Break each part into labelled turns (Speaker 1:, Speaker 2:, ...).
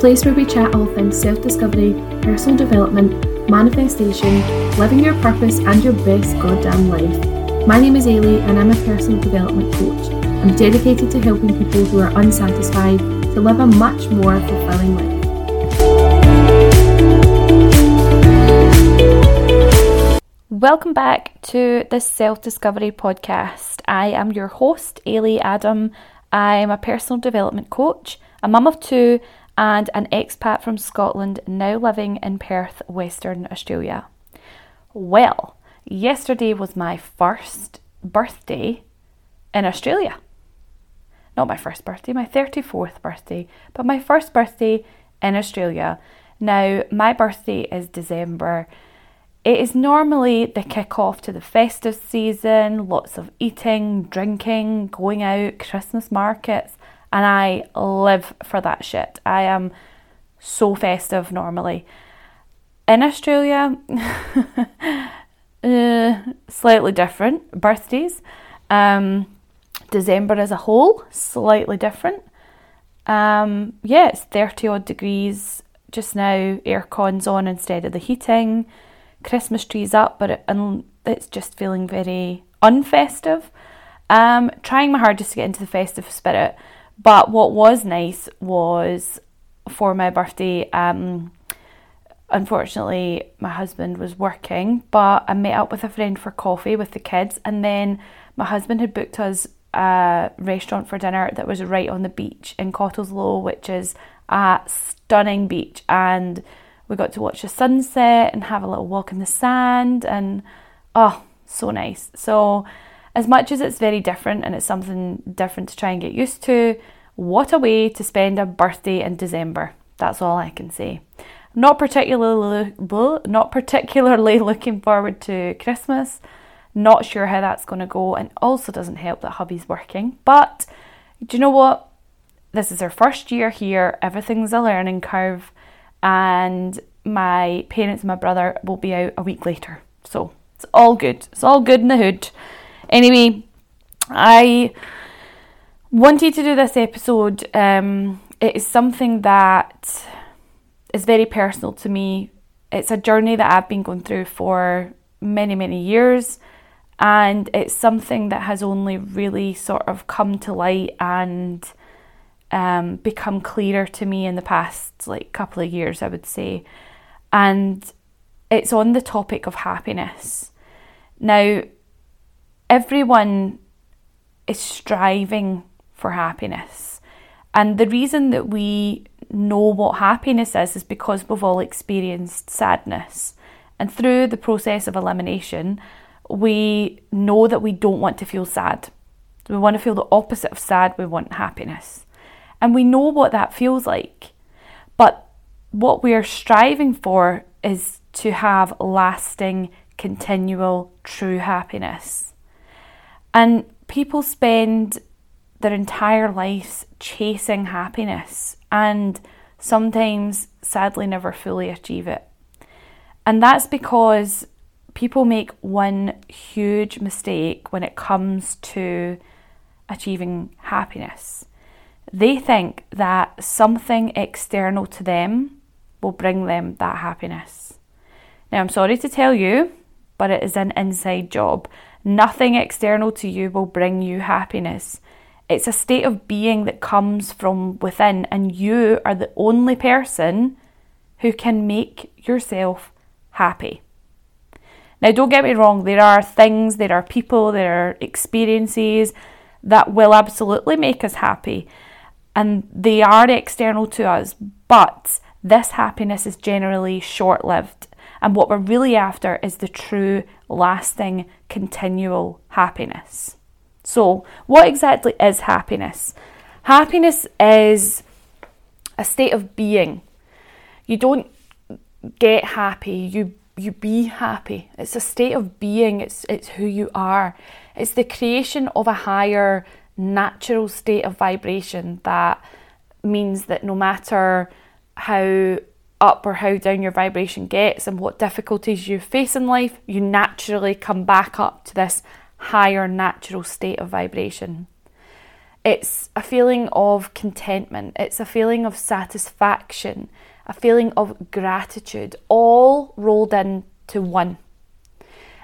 Speaker 1: place where we chat all things self discovery, personal development, manifestation, living your purpose, and your best goddamn life. My name is Ailey, and I'm a personal development coach. I'm dedicated to helping people who are unsatisfied to live a much more fulfilling life. Welcome back to the Self Discovery Podcast. I am your host, Ailey Adam. I'm a personal development coach, a mum of two, and an expat from Scotland now living in Perth, Western Australia. Well, yesterday was my first birthday in Australia. Not my first birthday, my 34th birthday, but my first birthday in Australia. Now, my birthday is December it is normally the kick off to the festive season, lots of eating, drinking, going out, Christmas markets, and I live for that shit. I am so festive normally. In Australia, uh, slightly different birthdays. Um, December as a whole, slightly different. Um, yeah, it's 30 odd degrees just now, aircon's on instead of the heating. Christmas trees up, but it, and it's just feeling very unfestive. Um, trying my hardest to get into the festive spirit, but what was nice was for my birthday. Um, unfortunately, my husband was working, but I met up with a friend for coffee with the kids, and then my husband had booked us a restaurant for dinner that was right on the beach in Cottesloe, which is a stunning beach and we got to watch the sunset and have a little walk in the sand, and oh, so nice. So, as much as it's very different and it's something different to try and get used to, what a way to spend a birthday in December. That's all I can say. Not particularly, not particularly looking forward to Christmas. Not sure how that's going to go, and also doesn't help that hubby's working. But do you know what? This is our first year here. Everything's a learning curve and my parents and my brother will be out a week later. So it's all good. It's all good in the hood. Anyway, I wanted to do this episode. Um, it is something that is very personal to me. It's a journey that I've been going through for many, many years. And it's something that has only really sort of come to light and um, become clearer to me in the past like couple of years, I would say. And it's on the topic of happiness. Now, everyone is striving for happiness. And the reason that we know what happiness is is because we've all experienced sadness. And through the process of elimination, we know that we don't want to feel sad. We want to feel the opposite of sad, we want happiness. And we know what that feels like. But what we're striving for is to have lasting, continual, true happiness. And people spend their entire lives chasing happiness and sometimes sadly never fully achieve it. And that's because people make one huge mistake when it comes to achieving happiness. They think that something external to them will bring them that happiness. Now, I'm sorry to tell you, but it is an inside job. Nothing external to you will bring you happiness. It's a state of being that comes from within, and you are the only person who can make yourself happy. Now, don't get me wrong, there are things, there are people, there are experiences that will absolutely make us happy, and they are external to us, but this happiness is generally short lived. And what we're really after is the true, lasting, continual happiness. So, what exactly is happiness? Happiness is a state of being. You don't get happy, you you be happy. It's a state of being, it's it's who you are. It's the creation of a higher natural state of vibration that means that no matter how up or how down your vibration gets and what difficulties you face in life, you naturally come back up to this higher natural state of vibration. It's a feeling of contentment, it's a feeling of satisfaction, a feeling of gratitude, all rolled into one.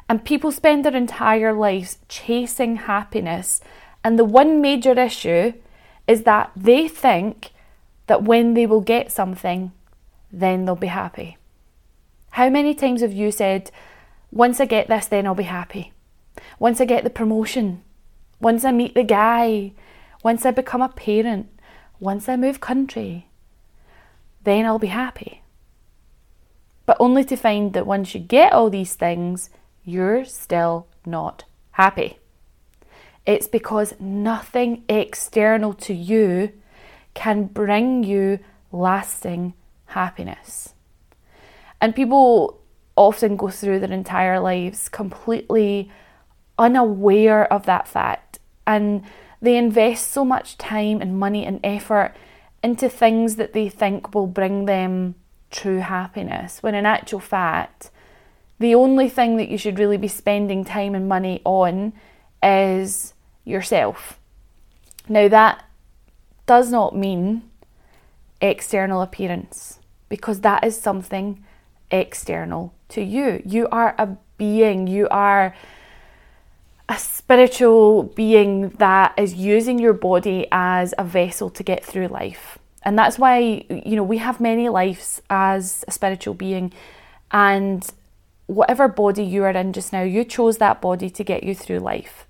Speaker 1: And people spend their entire lives chasing happiness. And the one major issue is that they think that when they will get something, then they'll be happy. How many times have you said, once I get this, then I'll be happy? Once I get the promotion, once I meet the guy, once I become a parent, once I move country, then I'll be happy. But only to find that once you get all these things, you're still not happy. It's because nothing external to you can bring you lasting happiness. And people often go through their entire lives completely unaware of that fact. And they invest so much time and money and effort into things that they think will bring them true happiness, when in actual fact, the only thing that you should really be spending time and money on is yourself. Now, that does not mean external appearance because that is something external to you. You are a being, you are a spiritual being that is using your body as a vessel to get through life. And that's why, you know, we have many lives as a spiritual being. And whatever body you are in just now, you chose that body to get you through life.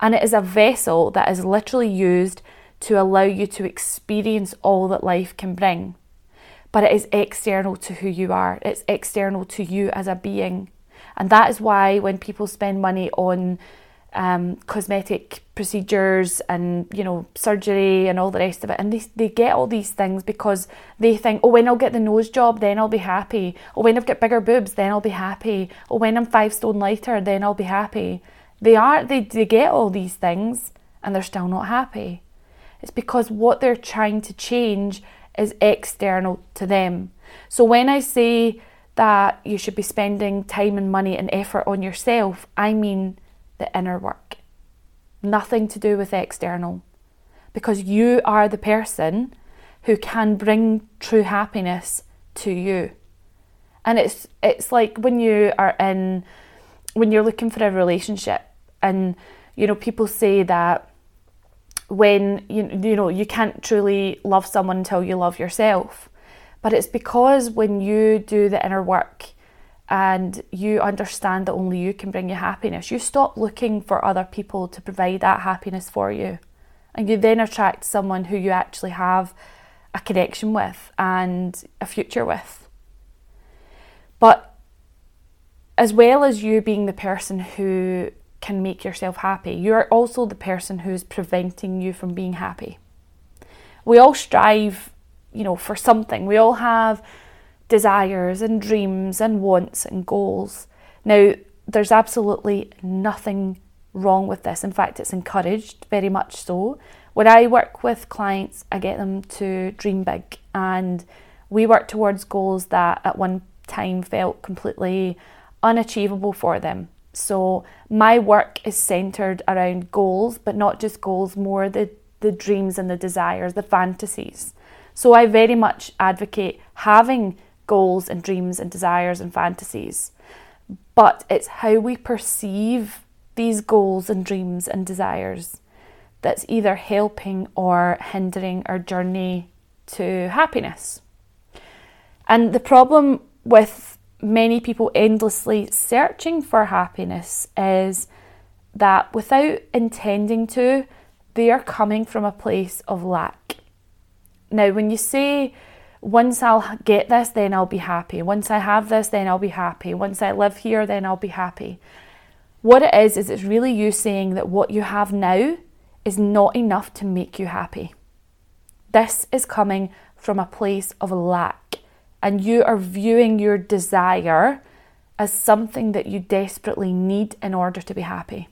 Speaker 1: And it is a vessel that is literally used to allow you to experience all that life can bring. But it is external to who you are, it's external to you as a being. And that is why when people spend money on um, cosmetic procedures and you know surgery and all the rest of it and they, they get all these things because they think oh when I'll get the nose job then I'll be happy. Or when I've got bigger boobs then I'll be happy. Or when I'm five stone lighter then I'll be happy. They are they, they get all these things and they're still not happy it's because what they're trying to change is external to them so when I say that you should be spending time and money and effort on yourself I mean the inner work. Nothing to do with external. Because you are the person who can bring true happiness to you. And it's it's like when you are in when you're looking for a relationship and you know people say that when you you know you can't truly love someone until you love yourself. But it's because when you do the inner work and you understand that only you can bring you happiness, you stop looking for other people to provide that happiness for you. And you then attract someone who you actually have a connection with and a future with. But as well as you being the person who can make yourself happy, you're also the person who's preventing you from being happy. We all strive, you know, for something. We all have desires and dreams and wants and goals. Now, there's absolutely nothing wrong with this. In fact, it's encouraged very much so. When I work with clients, I get them to dream big and we work towards goals that at one time felt completely unachievable for them. So, my work is centered around goals, but not just goals, more the, the dreams and the desires, the fantasies. So, I very much advocate having goals and dreams and desires and fantasies. But it's how we perceive these goals and dreams and desires that's either helping or hindering our journey to happiness. And the problem with many people endlessly searching for happiness is that without intending to, they are coming from a place of lack. Now, when you say once I'll get this, then I'll be happy. Once I have this, then I'll be happy. Once I live here, then I'll be happy. What it is, is it's really you saying that what you have now is not enough to make you happy. This is coming from a place of lack, and you are viewing your desire as something that you desperately need in order to be happy.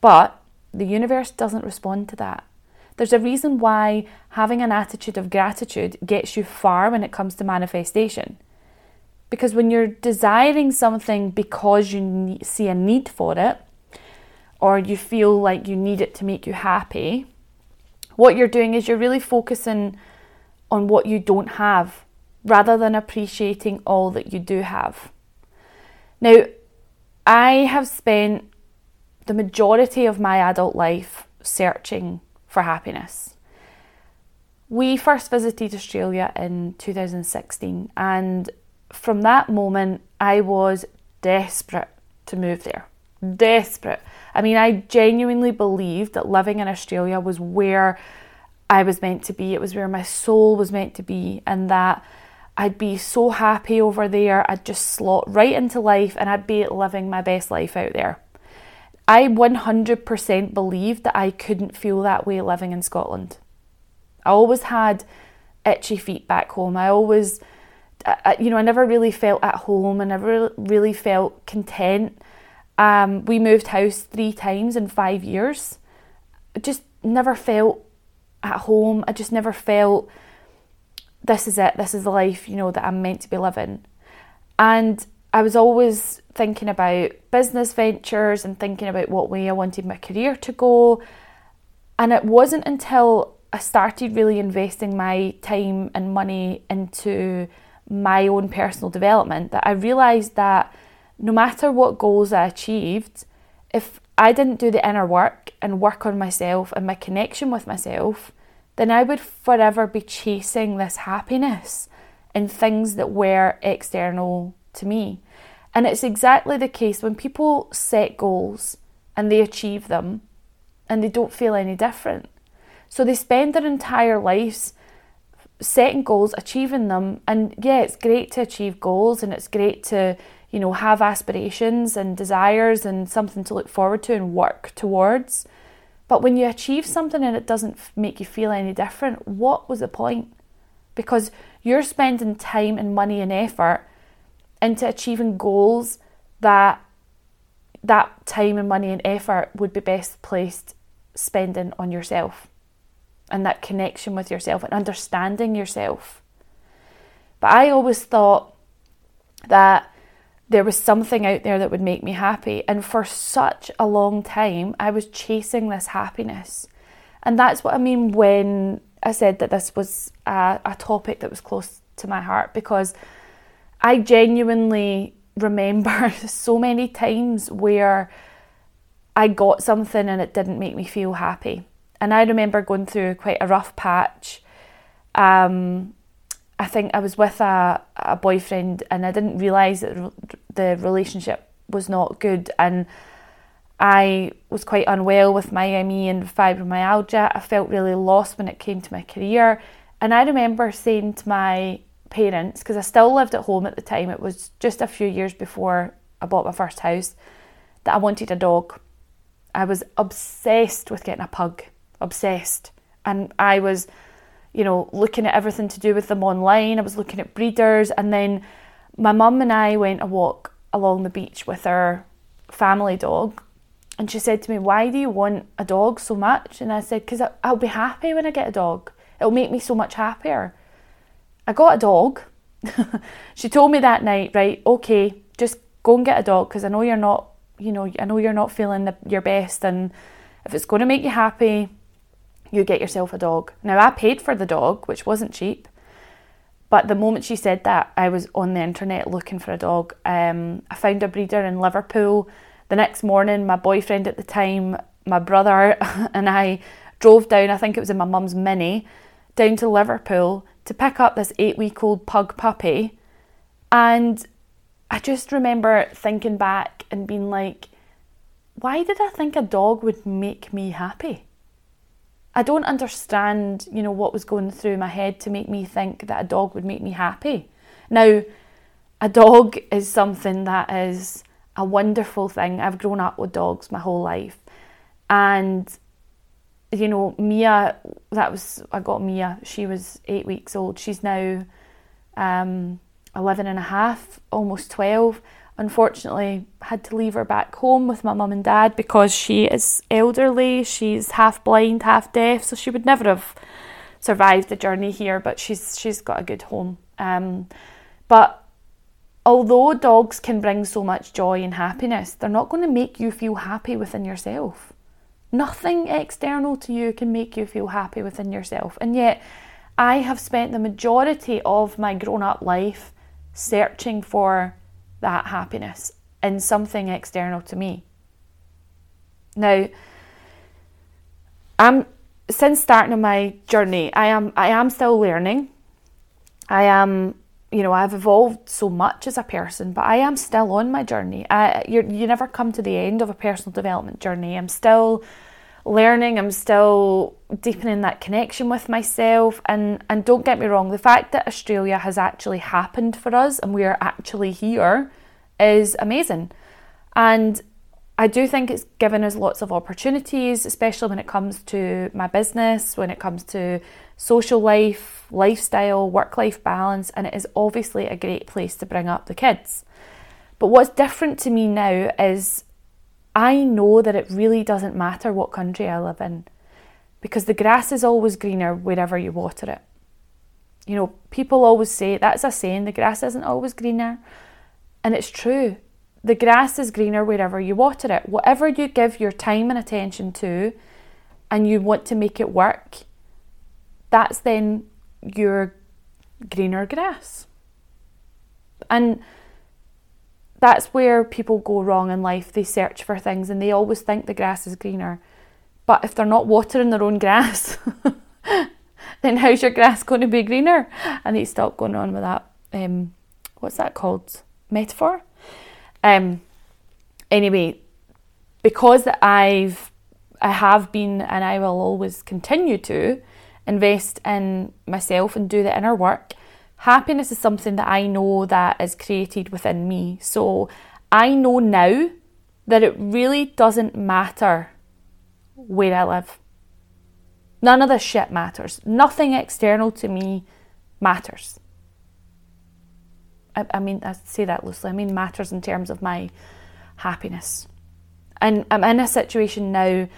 Speaker 1: But the universe doesn't respond to that. There's a reason why having an attitude of gratitude gets you far when it comes to manifestation. Because when you're desiring something because you see a need for it, or you feel like you need it to make you happy, what you're doing is you're really focusing on what you don't have rather than appreciating all that you do have. Now, I have spent the majority of my adult life searching for happiness. We first visited Australia in 2016, and from that moment, I was desperate to move there. Desperate. I mean, I genuinely believed that living in Australia was where I was meant to be. It was where my soul was meant to be, and that I'd be so happy over there. I'd just slot right into life and I'd be living my best life out there. I 100% believed that I couldn't feel that way living in Scotland. I always had itchy feet back home. I always, I, you know, I never really felt at home. I never really felt content. Um, we moved house three times in five years. I just never felt at home. I just never felt this is it. This is the life, you know, that I'm meant to be living. And I was always thinking about business ventures and thinking about what way I wanted my career to go. And it wasn't until I started really investing my time and money into my own personal development that I realised that no matter what goals I achieved, if I didn't do the inner work and work on myself and my connection with myself, then I would forever be chasing this happiness in things that were external to me. And it's exactly the case when people set goals and they achieve them and they don't feel any different. So they spend their entire lives setting goals, achieving them. And yeah, it's great to achieve goals and it's great to, you know, have aspirations and desires and something to look forward to and work towards. But when you achieve something and it doesn't make you feel any different, what was the point? Because you're spending time and money and effort into achieving goals that that time and money and effort would be best placed spending on yourself and that connection with yourself and understanding yourself. But I always thought that there was something out there that would make me happy. And for such a long time, I was chasing this happiness. And that's what I mean when I said that this was a, a topic that was close to my heart because I genuinely remember so many times where I got something and it didn't make me feel happy. And I remember going through quite a rough patch. Um, I think I was with a, a boyfriend and I didn't realise that the relationship was not good and I was quite unwell with my ME and fibromyalgia. I felt really lost when it came to my career. And I remember saying to my parents, because I still lived at home at the time, it was just a few years before I bought my first house, that I wanted a dog. I was obsessed with getting a pug, obsessed. And I was you know, looking at everything to do with them online. I was looking at breeders, and then my mum and I went a walk along the beach with our family dog. And she said to me, Why do you want a dog so much? And I said, Because I'll be happy when I get a dog. It'll make me so much happier. I got a dog. she told me that night, right, okay, just go and get a dog because I know you're not, you know, I know you're not feeling the, your best. And if it's going to make you happy, you get yourself a dog. Now, I paid for the dog, which wasn't cheap. But the moment she said that, I was on the internet looking for a dog. Um, I found a breeder in Liverpool. The next morning, my boyfriend at the time, my brother, and I drove down, I think it was in my mum's Mini, down to Liverpool to pick up this eight week old pug puppy. And I just remember thinking back and being like, why did I think a dog would make me happy? I don't understand, you know, what was going through my head to make me think that a dog would make me happy. Now, a dog is something that is a wonderful thing. I've grown up with dogs my whole life. And you know, Mia, that was I got Mia. She was 8 weeks old. She's now um 11 and a half, almost 12 unfortunately had to leave her back home with my mum and dad because she is elderly, she's half blind, half deaf, so she would never have survived the journey here, but she's she's got a good home. Um, but although dogs can bring so much joy and happiness, they're not going to make you feel happy within yourself. Nothing external to you can make you feel happy within yourself. And yet, I have spent the majority of my grown up life searching for that happiness in something external to me. Now, I'm since starting my journey, I am I am still learning. I am, you know, I've evolved so much as a person, but I am still on my journey. I, you you never come to the end of a personal development journey. I'm still learning. I'm still deepening that connection with myself. And and don't get me wrong, the fact that Australia has actually happened for us and we are actually here is amazing. And I do think it's given us lots of opportunities, especially when it comes to my business, when it comes to social life, lifestyle, work life balance, and it is obviously a great place to bring up the kids. But what's different to me now is I know that it really doesn't matter what country I live in because the grass is always greener wherever you water it. You know, people always say that's a saying the grass isn't always greener, and it's true the grass is greener wherever you water it. Whatever you give your time and attention to, and you want to make it work, that's then your greener grass. And that's where people go wrong in life. They search for things and they always think the grass is greener. But if they're not watering their own grass, then how's your grass going to be greener? I need to stop going on with that. Um, what's that called? Metaphor? Um, anyway, because I've I have been and I will always continue to invest in myself and do the inner work. Happiness is something that I know that is created within me. So I know now that it really doesn't matter where I live. None of this shit matters. Nothing external to me matters. I, I mean, I say that loosely, I mean matters in terms of my happiness. And I'm in a situation now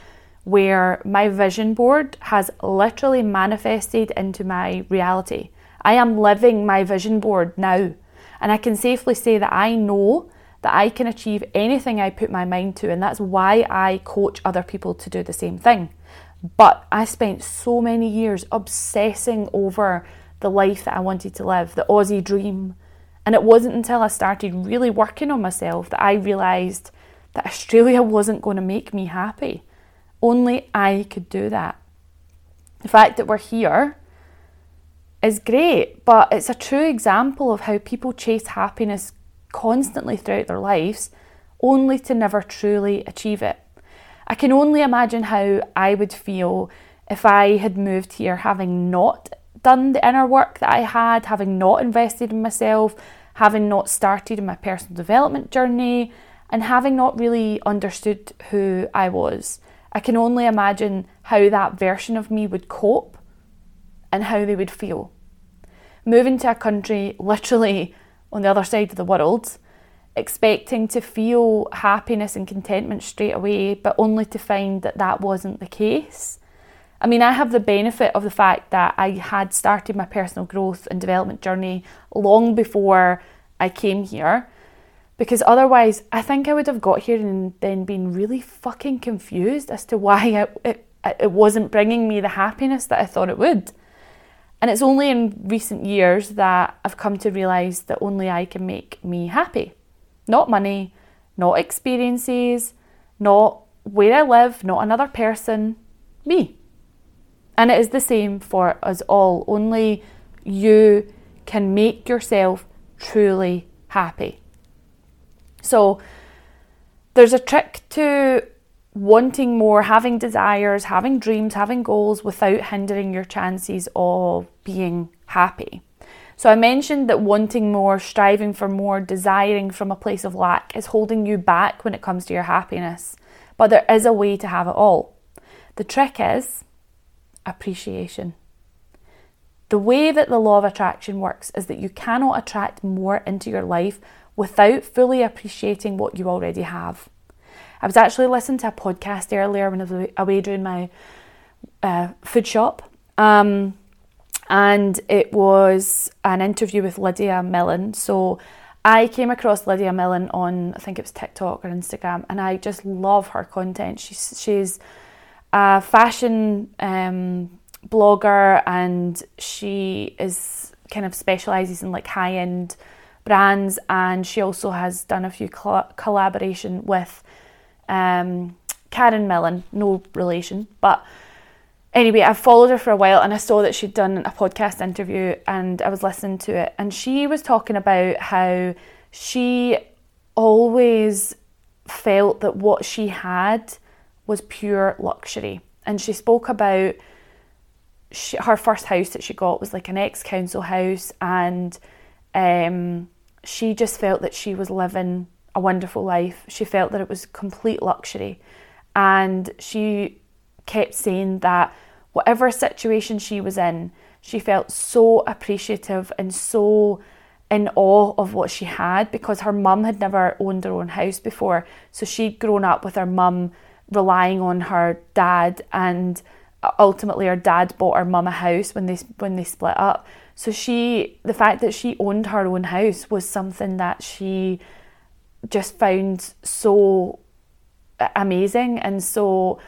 Speaker 1: where my vision board has literally manifested into my reality. I am living my vision board now. And I can safely say that I know that I can achieve anything I put my mind to, and that's why I coach other people to do the same thing. But I spent so many years obsessing over the life that I wanted to live, the Aussie dream, and it wasn't until I started really working on myself that I realised that Australia wasn't going to make me happy. Only I could do that. The fact that we're here is great, but it's a true example of how people chase happiness constantly throughout their lives only to never truly achieve it. I can only imagine how I would feel if I had moved here having not done the inner work that I had, having not invested in myself, having not started my personal development journey, and having not really understood who I was. I can only imagine how that version of me would cope and how they would feel. Moving to a country literally on the other side of the world, expecting to feel happiness and contentment straight away, but only to find that that wasn't the case I mean, I have the benefit of the fact that I had started my personal growth and development journey long before I came here. Because otherwise, I think I would have got here and then been really fucking confused as to why it, it, it wasn't bringing me the happiness that I thought it would. And it's only in recent years that I've come to realise that only I can make me happy. Not money, not experiences, not where I live, not another person, me. And it is the same for us all. Only you can make yourself truly happy. So there's a trick to wanting more, having desires, having dreams, having goals without hindering your chances of being happy. So I mentioned that wanting more, striving for more, desiring from a place of lack is holding you back when it comes to your happiness. But there is a way to have it all. The trick is appreciation. The way that the law of attraction works is that you cannot attract more into your life without fully appreciating what you already have. I was actually listening to a podcast earlier when I was away doing my uh, food shop, um, and it was an interview with Lydia Millen. So I came across Lydia Millen on I think it was TikTok or Instagram, and I just love her content. She's she's a fashion um, blogger and she is kind of specializes in like high end brands and she also has done a few cl- collaboration with um, Karen Millen, no relation, but anyway, I followed her for a while and I saw that she'd done a podcast interview and I was listening to it and she was talking about how she always felt that what she had was pure luxury. And she spoke about she, her first house that she got was like an ex council house, and um, she just felt that she was living a wonderful life. She felt that it was complete luxury, and she kept saying that whatever situation she was in, she felt so appreciative and so in awe of what she had because her mum had never owned her own house before. So she'd grown up with her mum relying on her dad and uh, ultimately her dad bought her mum a house when they when they split up. So she the fact that she owned her own house was something that she just found so amazing and so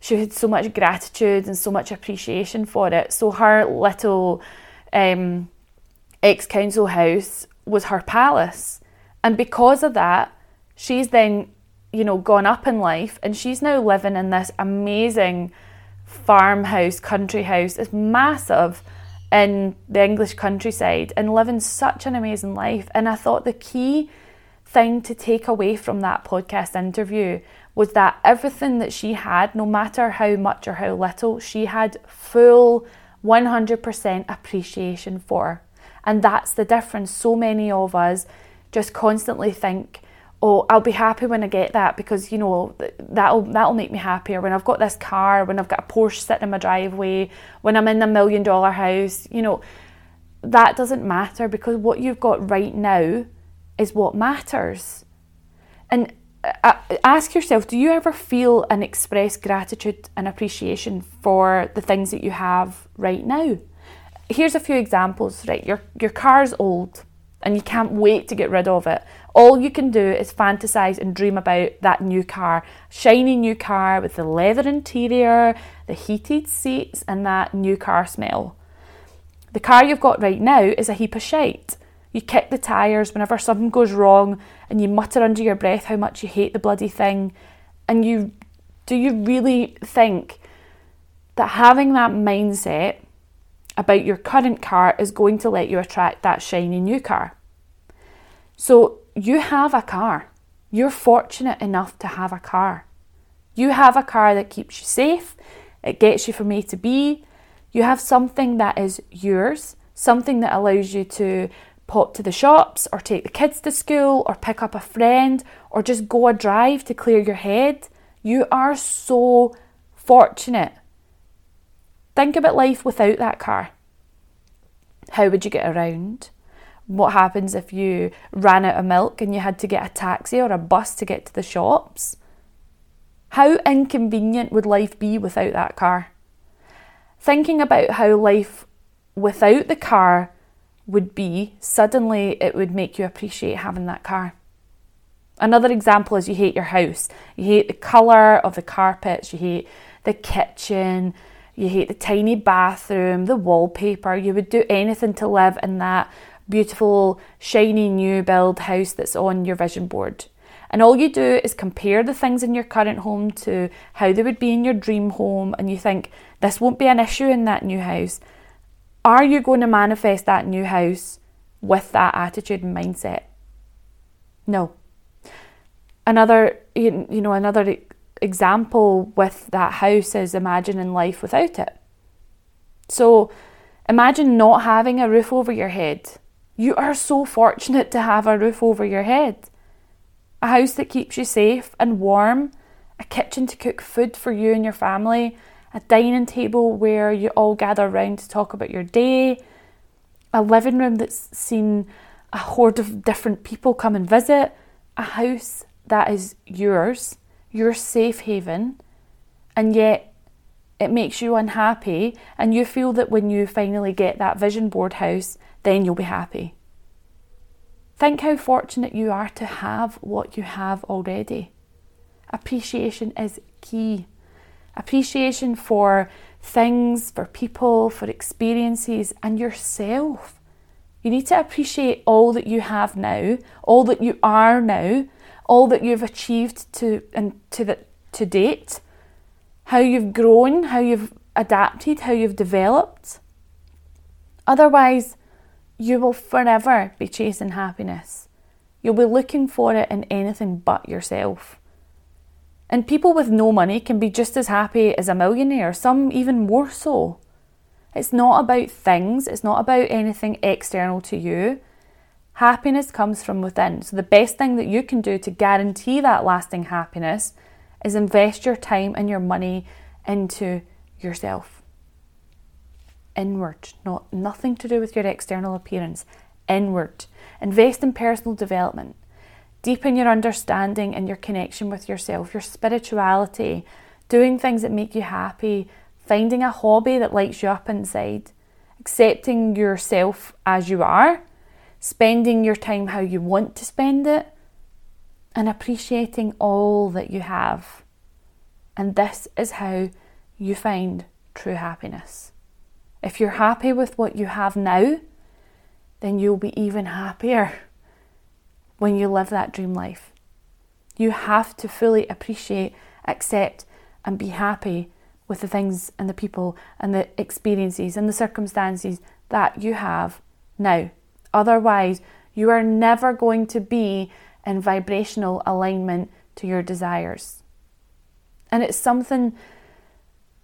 Speaker 1: she had so much gratitude and so much appreciation for it. So her little um, ex council house was her palace. And because of that, she's then, you know, gone up in life and she's now living in this amazing farmhouse, country house. It's massive in the English countryside and living such an amazing life. And I thought the key thing to take away from that podcast interview was that everything that she had, no matter how much or how little, she had full 100% appreciation for. And that's the difference. So many of us just constantly think, oh, I'll be happy when I get that because you know that'll that'll make me happier when I've got this car, when I've got a Porsche sitting in my driveway, when I'm in the million dollar house, you know, that doesn't matter because what you've got right now is what matters. And uh, ask yourself, do you ever feel and express gratitude and appreciation for the things that you have right now? Here's a few examples, right? Your your car's old and you can't wait to get rid of it. All you can do is fantasize and dream about that new car, shiny new car with the leather interior, the heated seats, and that new car smell. The car you've got right now is a heap of shite. You kick the tyres whenever something goes wrong and you mutter under your breath how much you hate the bloody thing. And you do you really think that having that mindset about your current car is going to let you attract that shiny new car? So you have a car. You're fortunate enough to have a car. You have a car that keeps you safe, it gets you from A to B. You have something that is yours, something that allows you to pop to the shops or take the kids to school or pick up a friend or just go a drive to clear your head. You are so fortunate. Think about life without that car. How would you get around? what happens if you ran out of milk and you had to get a taxi or a bus to get to the shops? How inconvenient would life be without that car? Thinking about how life without the car would be, suddenly it would make you appreciate having that car. Another example is you hate your house. You hate the colour of the carpets, you hate the kitchen, you hate the tiny bathroom, the wallpaper. You would do anything to live in that beautiful, shiny new build house that's on your vision board. And all you do is compare the things in your current home to how they would be in your dream home, and you think, this won't be an issue in that new house. Are you going to manifest that new house with that attitude and mindset? No. Another, you know, another example with that house is imagining life without it. So imagine not having a roof over your head you are so fortunate to have a roof over your head, a house that keeps you safe and warm, a kitchen to cook food for you and your family, a dining table where you all gather around to talk about your day, a living room that's seen a horde of different people come and visit, a house that is yours, your safe haven, and yet it makes you unhappy, and you feel that when you finally get that vision board house, then you'll be happy. Think how fortunate you are to have what you have already. Appreciation is key. Appreciation for things, for people, for experiences, and yourself. You need to appreciate all that you have now, all that you are now, all that you've achieved to and to the, to date, how you've grown, how you've adapted, how you've developed. Otherwise, you will forever be chasing happiness. You'll be looking for it in anything but yourself. And people with no money can be just as happy as a millionaire, some even more so. It's not about things, it's not about anything external to you. Happiness comes from within. So, the best thing that you can do to guarantee that lasting happiness is invest your time and your money into yourself. Inward, not nothing to do with your external appearance. Inward. Invest in personal development. Deepen your understanding and your connection with yourself, your spirituality, doing things that make you happy, finding a hobby that lights you up inside, accepting yourself as you are, spending your time how you want to spend it, and appreciating all that you have. And this is how you find true happiness. If you're happy with what you have now, then you'll be even happier when you live that dream life. You have to fully appreciate, accept, and be happy with the things and the people and the experiences and the circumstances that you have now. Otherwise, you are never going to be in vibrational alignment to your desires. And it's something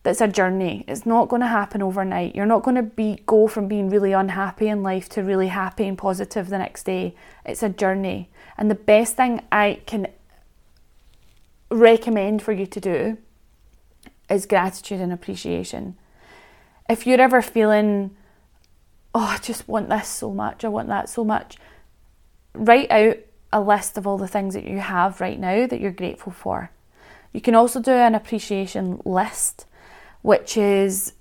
Speaker 1: that's a journey. It's not going to happen overnight. You're not going to be go from being really unhappy in life to really happy and positive the next day. It's a journey. And the best thing I can recommend for you to do is gratitude and appreciation. If you're ever feeling, oh, I just want this so much, I want that so much, write out a list of all the things that you have right now that you're grateful for. You can also do an appreciation list which is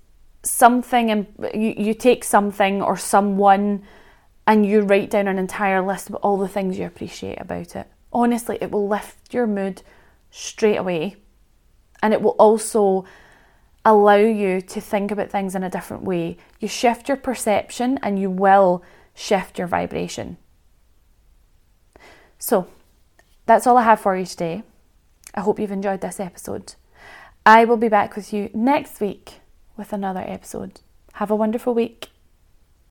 Speaker 1: something and you, you take something or someone and you write down an entire list of all the things you appreciate about it. Honestly, it will lift your mood straight away and it will also allow you to think about things in a different way. You shift your perception and you will shift your vibration. So, that's all I have for you today. I hope you've enjoyed this episode. I will be back with you next week with another episode. Have a wonderful week.